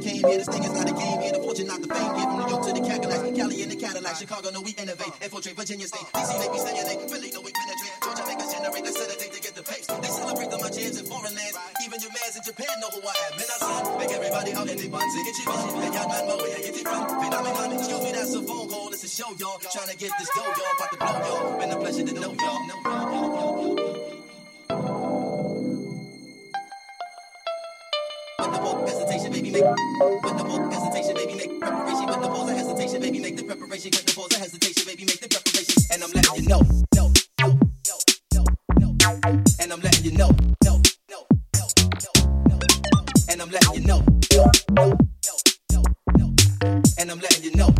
came here. This thing is not a game here. The fortune, not the fame here. From New York to the Cadillac, Cali in the Cadillac, Chicago, no we innovate. Infiltrate Virginia State, DC make me stimulate. Philly, no we penetrate. Georgia make us generate, they sedate to get the pace. They celebrate the my jams in foreign lands. Even your mans in Japan know who I am. Man, I son, make everybody out in the buns and get you on. They got man where you get it from. Phenomenon, excuse me, that's a phone call. It's a show, y'all. Trying to get this dough, y'all. About to blow, y'all. Been a pleasure to know y'all. Know y'all, hesitation, baby, make. With the hesitation, baby, make preparation. With the hesitation, baby, make the preparation. With the hesitation, baby, make the preparation. And I'm letting you know, no, no, no, no, no. And I'm letting you know, no, no, no, no, no. And I'm letting you know, no, no, no, no, no. And I'm letting you know,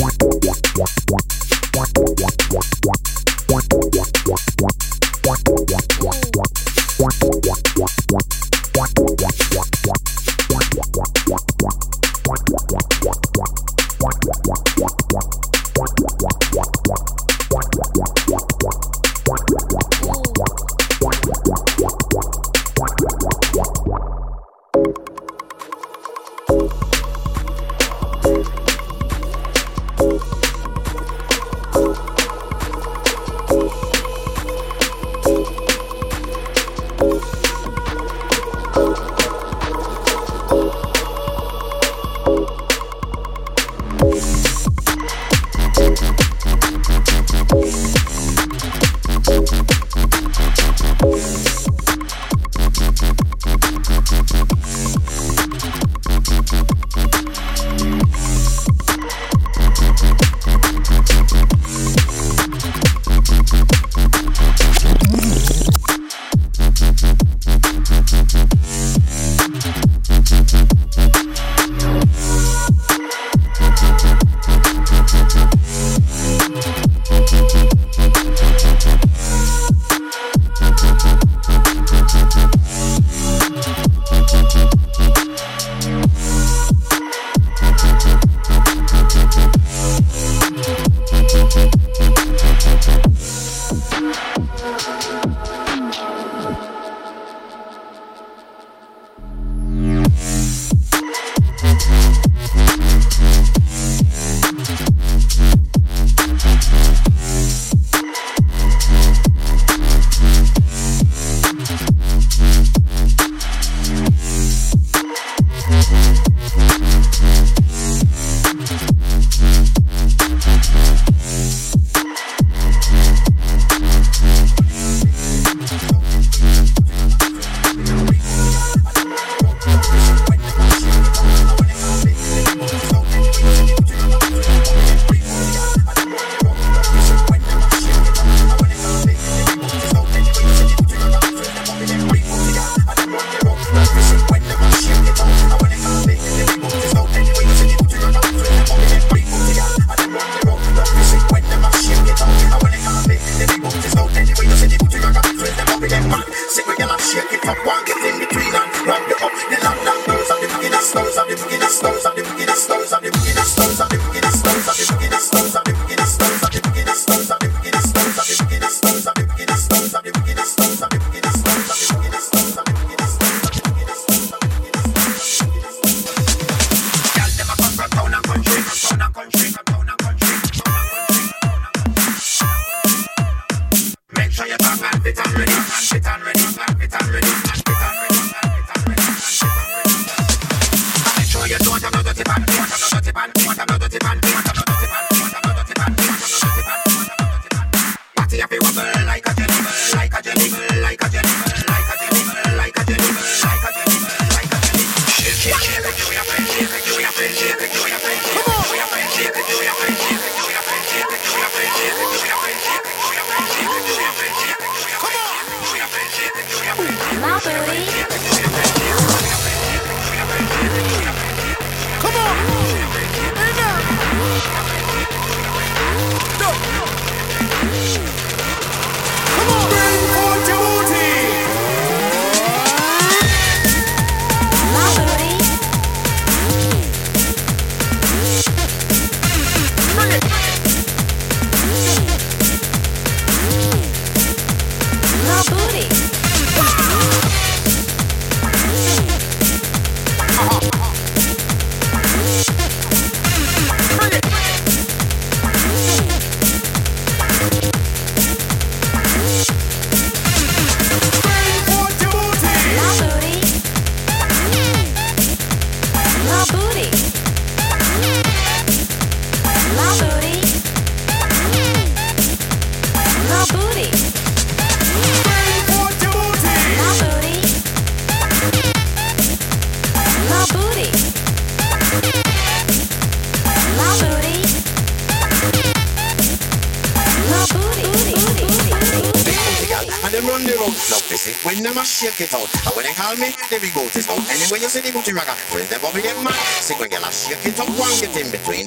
Yeah.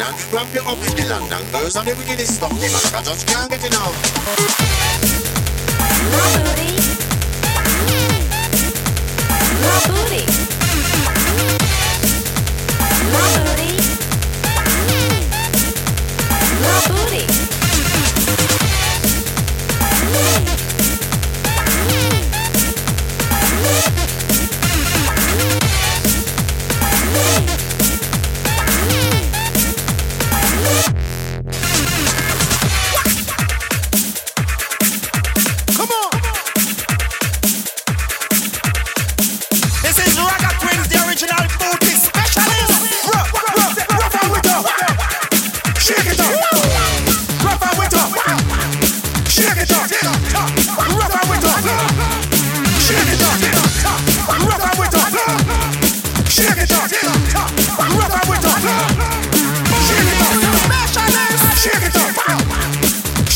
London. Grab your up with the London girls and the wickedest fuck the man. I just can't get enough.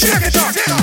Check it out.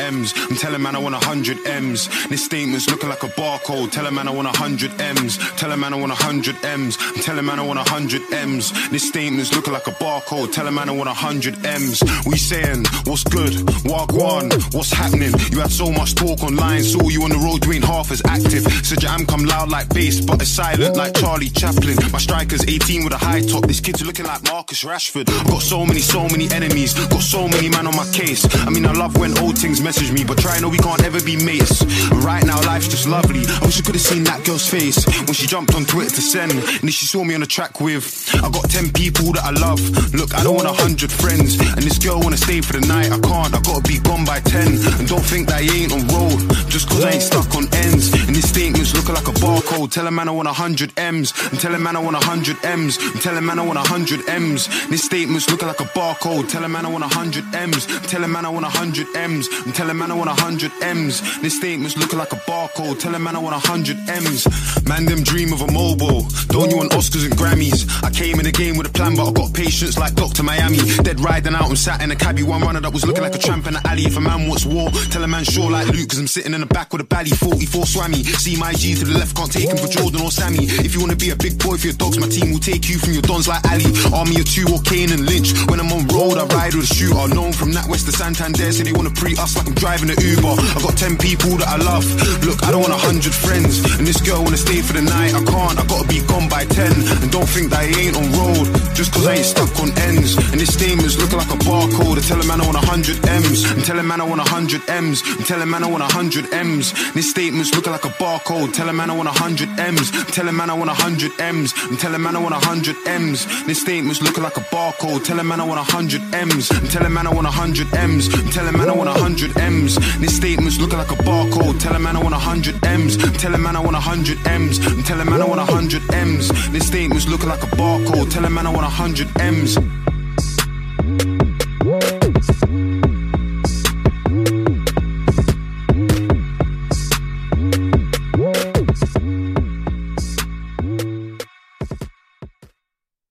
M's. I'm telling man I want a 100 M's. This statement's looking like a barcode. Tell a man I want a 100 M's. Tell a man I want a 100 M's. I'm telling man I want a 100 M's. This statement's looking like a barcode. Tell a man I want a 100 M's. We saying, what's good? One, what's happening? You had so much talk online, saw you on the road, you ain't half as active. Said your am come loud like bass, but it's silent like Charlie Chaplin. My striker's 18 with a high top. This kid's looking like Marcus Rashford. i Got so many, so many enemies. Got so many man on my case. I mean, I love when old things message me, but try know we can't ever be mates. Right now, life's just lovely. I wish I could have seen that girl's face when she jumped on Twitter to send. And then she saw me on the track with. I got 10 people that I love. Look, I don't want a hundred friends. And this girl wanna stay for the night. I can't, I gotta be gone by 10. And don't think that you ain't on road. Just cause I ain't stuck on ends. And this statement's looking like a barcode. Tell a man I want a hundred M's. I'm telling man I want a hundred M's. I'm telling man I want a hundred M's. This statement's looking like a barcode. Tell a man I want a hundred M's. I'm telling man I want a hundred M's. I'm telling man I want a hundred M's. This statement's looking like a barcode. Tell a man I want a hundred M's. Man, them dream of a mobile. Don't you want Oscars and Grammys? I came in the game with a plan, but I got patience like Dr. Miami. Dead riding out and sat in a cabbie. One runner that was looking like a tramp in the alley. If a man wants war, tell a man sure like Luke, cause I'm sitting in the back with a bally 44 swammy. See my G to the left, can't take him for Jordan or Sammy. If you wanna be a big boy for your dogs, my team will take you from your dons like Ali. Army of two or Kane and Lynch. When I'm on road, I ride with a shooter. Known from that west to Santander, so they wanna pre us like I'm driving an Uber. I got 10 people that I love. Look, I don't want a hundred friends. And this girl wanna stay for the night. I can't, I gotta be gone by 10. And don't think that I ain't on road. Just cause I ain't stuck on ends. And this statement's looking like a barcode. I tell a man I want a hundred M's. I'm telling man I want a hundred M's. I'm telling man I want a hundred M's. This statement's looking like a barcode. Tell a man I want a hundred M's. I'm telling man I want a hundred M's. I'm telling man I want a hundred M's. This statement's looking like a barcode. Tell a man I want a hundred M's. I'm telling man I want a hundred M's. I'm telling man I want a 100 M's. This statement's looking like a barcode. Tell a man I want 100 M's. Tell a man I want 100 M's. Tell a man I want 100 M's. This statement's looking like a barcode. Tell a man I want 100 M's. Whoa.